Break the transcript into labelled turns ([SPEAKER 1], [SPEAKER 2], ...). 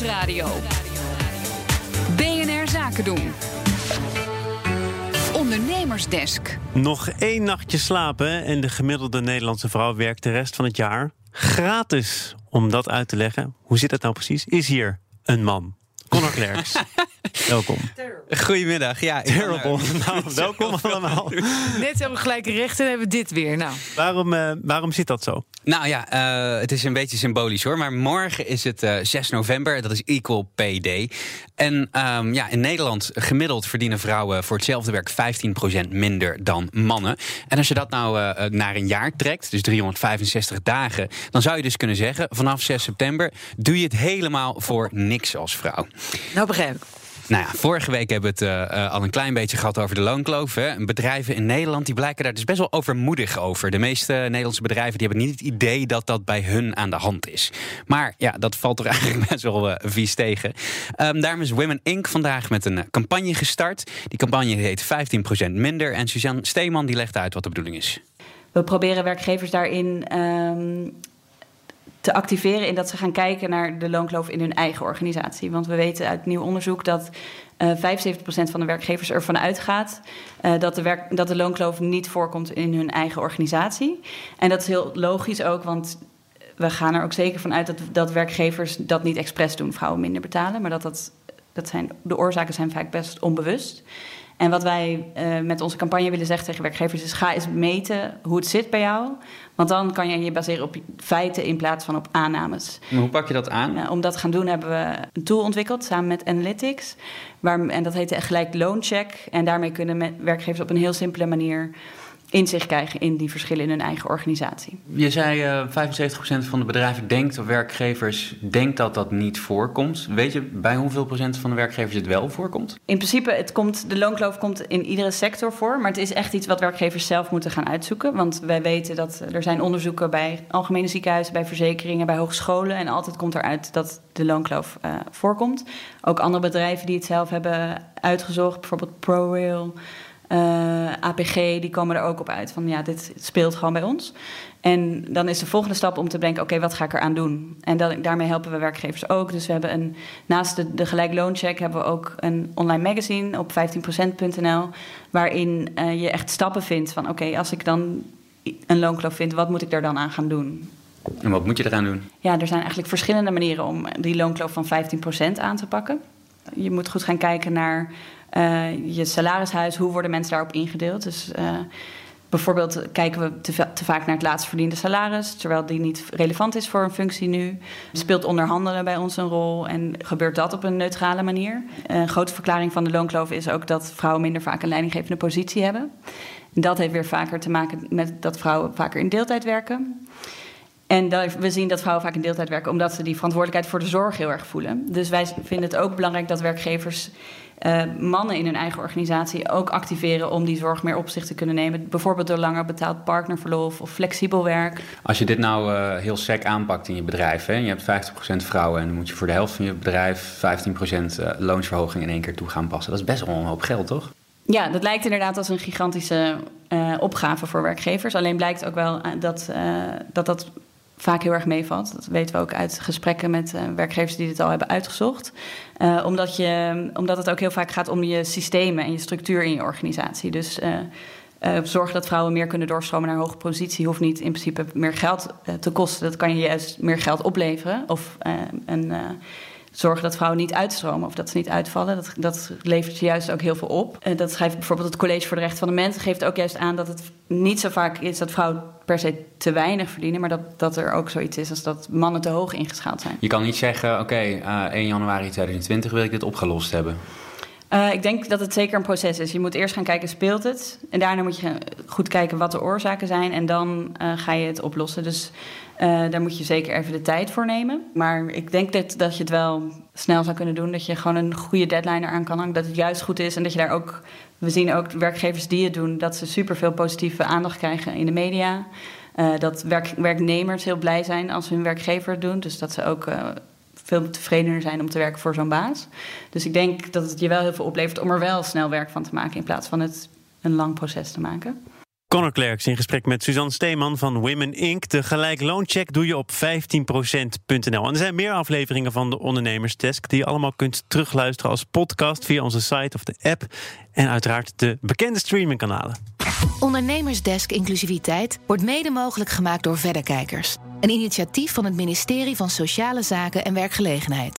[SPEAKER 1] Nieuwsradio. BNR Zaken doen. Ondernemersdesk.
[SPEAKER 2] Nog één nachtje slapen en de gemiddelde Nederlandse vrouw werkt de rest van het jaar gratis. Om dat uit te leggen, hoe zit het nou precies? Is hier een man. Conor Klerks. welkom.
[SPEAKER 3] Goedemiddag. Ja,
[SPEAKER 2] Terrible. Nou, welkom allemaal.
[SPEAKER 4] Net hebben we gelijke rechten en hebben we dit weer. Nou.
[SPEAKER 2] Waarom, uh, waarom zit dat zo?
[SPEAKER 3] Nou ja, uh, het is een beetje symbolisch hoor. Maar morgen is het uh, 6 november. Dat is Equal Pay Day. En um, ja, in Nederland gemiddeld verdienen vrouwen voor hetzelfde werk 15% minder dan mannen. En als je dat nou uh, naar een jaar trekt, dus 365 dagen, dan zou je dus kunnen zeggen: vanaf 6 september doe je het helemaal voor niks als vrouw.
[SPEAKER 4] Nou begrijp ik.
[SPEAKER 3] Nou ja, vorige week hebben we het uh, al een klein beetje gehad over de loonkloof. Hè. Bedrijven in Nederland die blijken daar dus best wel overmoedig over. De meeste Nederlandse bedrijven die hebben niet het idee dat dat bij hun aan de hand is. Maar ja, dat valt toch eigenlijk best wel uh, vies tegen. Um, daarom is Women Inc. vandaag met een campagne gestart. Die campagne heet 15% minder. En Suzanne Steeman die legt uit wat de bedoeling is.
[SPEAKER 5] We proberen werkgevers daarin um, te activeren in dat ze gaan kijken naar de loonkloof in hun eigen organisatie. Want we weten uit nieuw onderzoek dat uh, 75% van de werkgevers ervan uitgaat uh, dat, de werk, dat de loonkloof niet voorkomt in hun eigen organisatie. En dat is heel logisch ook, want we gaan er ook zeker van uit dat, dat werkgevers dat niet expres doen, vrouwen minder betalen. Maar dat, dat, dat zijn, de oorzaken zijn vaak best onbewust. En wat wij uh, met onze campagne willen zeggen tegen werkgevers is: ga eens meten hoe het zit bij jou. Want dan kan je je baseren op feiten in plaats van op aannames.
[SPEAKER 3] Maar hoe pak je dat aan?
[SPEAKER 5] Uh, om dat te gaan doen hebben we een tool ontwikkeld samen met Analytics. Waar, en dat heet gelijk looncheck. En daarmee kunnen werkgevers op een heel simpele manier inzicht krijgen in die verschillen in hun eigen organisatie.
[SPEAKER 3] Je zei uh, 75% van de bedrijven denkt, of werkgevers denkt dat dat niet voorkomt. Weet je bij hoeveel procent van de werkgevers het wel voorkomt?
[SPEAKER 5] In principe, het komt, de loonkloof komt in iedere sector voor. Maar het is echt iets wat werkgevers zelf moeten gaan uitzoeken. Want wij weten dat er zijn onderzoeken bij algemene ziekenhuizen, bij verzekeringen, bij hogescholen. En altijd komt eruit dat de loonkloof uh, voorkomt. Ook andere bedrijven die het zelf hebben uitgezocht, bijvoorbeeld ProRail... Uh, APG, die komen er ook op uit van ja, dit speelt gewoon bij ons. En dan is de volgende stap om te denken, oké, okay, wat ga ik eraan doen? En daarmee helpen we werkgevers ook. Dus we hebben een, naast de, de gelijklooncheck hebben we ook een online magazine op 15%.nl, waarin uh, je echt stappen vindt van oké, okay, als ik dan een loonkloof vind, wat moet ik daar dan aan gaan doen?
[SPEAKER 3] En wat moet je eraan doen?
[SPEAKER 5] Ja, er zijn eigenlijk verschillende manieren om die loonkloof van 15% aan te pakken. Je moet goed gaan kijken naar uh, je salarishuis, hoe worden mensen daarop ingedeeld? Dus uh, bijvoorbeeld kijken we te, vaak naar het laatst verdiende salaris, terwijl die niet relevant is voor een functie nu. Speelt onderhandelen bij ons een rol en gebeurt dat op een neutrale manier? Een grote verklaring van de loonkloof is ook dat vrouwen minder vaak een leidinggevende positie hebben. En dat heeft weer vaker te maken met dat vrouwen vaker in deeltijd werken. En we zien dat vrouwen vaak in deeltijd werken omdat ze die verantwoordelijkheid voor de zorg heel erg voelen. Dus wij vinden het ook belangrijk dat werkgevers uh, mannen in hun eigen organisatie ook activeren om die zorg meer op zich te kunnen nemen. Bijvoorbeeld door langer betaald partnerverlof of flexibel werk.
[SPEAKER 3] Als je dit nou uh, heel sec aanpakt in je bedrijf, hè, je hebt 50% vrouwen en dan moet je voor de helft van je bedrijf 15% uh, loonsverhoging in één keer toe gaan passen. Dat is best wel een hoop geld, toch?
[SPEAKER 5] Ja, dat lijkt inderdaad als een gigantische opgave voor werkgevers. Alleen blijkt ook wel dat dat, dat vaak heel erg meevalt. Dat weten we ook uit gesprekken met uh, werkgevers die dit al hebben uitgezocht. Uh, omdat, je, omdat het ook heel vaak gaat om je systemen en je structuur in je organisatie. Dus uh, zorgen dat vrouwen meer kunnen doorstromen naar een hoge positie hoeft niet in principe meer geld te kosten. Dat kan je juist meer geld opleveren. Of een zorgen dat vrouwen niet uitstromen of dat ze niet uitvallen. Dat, dat levert juist ook heel veel op. En dat schrijft bijvoorbeeld het College voor de Rechten van de Mens... geeft ook juist aan dat het niet zo vaak is dat vrouwen per se te weinig verdienen... maar dat, dat er ook zoiets is als dat mannen te hoog ingeschaald zijn.
[SPEAKER 3] Je kan niet zeggen, oké, uh, 1 januari 2020 wil ik dit opgelost hebben.
[SPEAKER 5] Uh, ik denk dat het zeker een proces is. Je moet eerst gaan kijken, speelt het? En daarna moet je goed kijken wat de oorzaken zijn... en dan uh, ga je het oplossen. Dus uh, daar moet je zeker even de tijd voor nemen. Maar ik denk dat, dat je het wel snel zou kunnen doen. Dat je gewoon een goede deadline eraan kan hangen. Dat het juist goed is en dat je daar ook... We zien ook werkgevers die het doen... dat ze superveel positieve aandacht krijgen in de media... dat werk, werknemers heel blij zijn als hun werkgever het doen. Dus dat ze ook veel tevredener zijn om te werken voor zo'n baas. Dus ik denk dat het je wel heel veel oplevert om er wel snel werk van te maken in plaats van het een lang proces te maken.
[SPEAKER 2] Conor Clerks in gesprek met Suzanne Steeman van Women Inc. De gelijklooncheck doe je op 15%.nl. En er zijn meer afleveringen van de Ondernemersdesk... die je allemaal kunt terugluisteren als podcast via onze site of de app. En uiteraard de bekende streamingkanalen.
[SPEAKER 6] Ondernemersdesk Inclusiviteit wordt mede mogelijk gemaakt door Verderkijkers. Een initiatief van het ministerie van Sociale Zaken en Werkgelegenheid.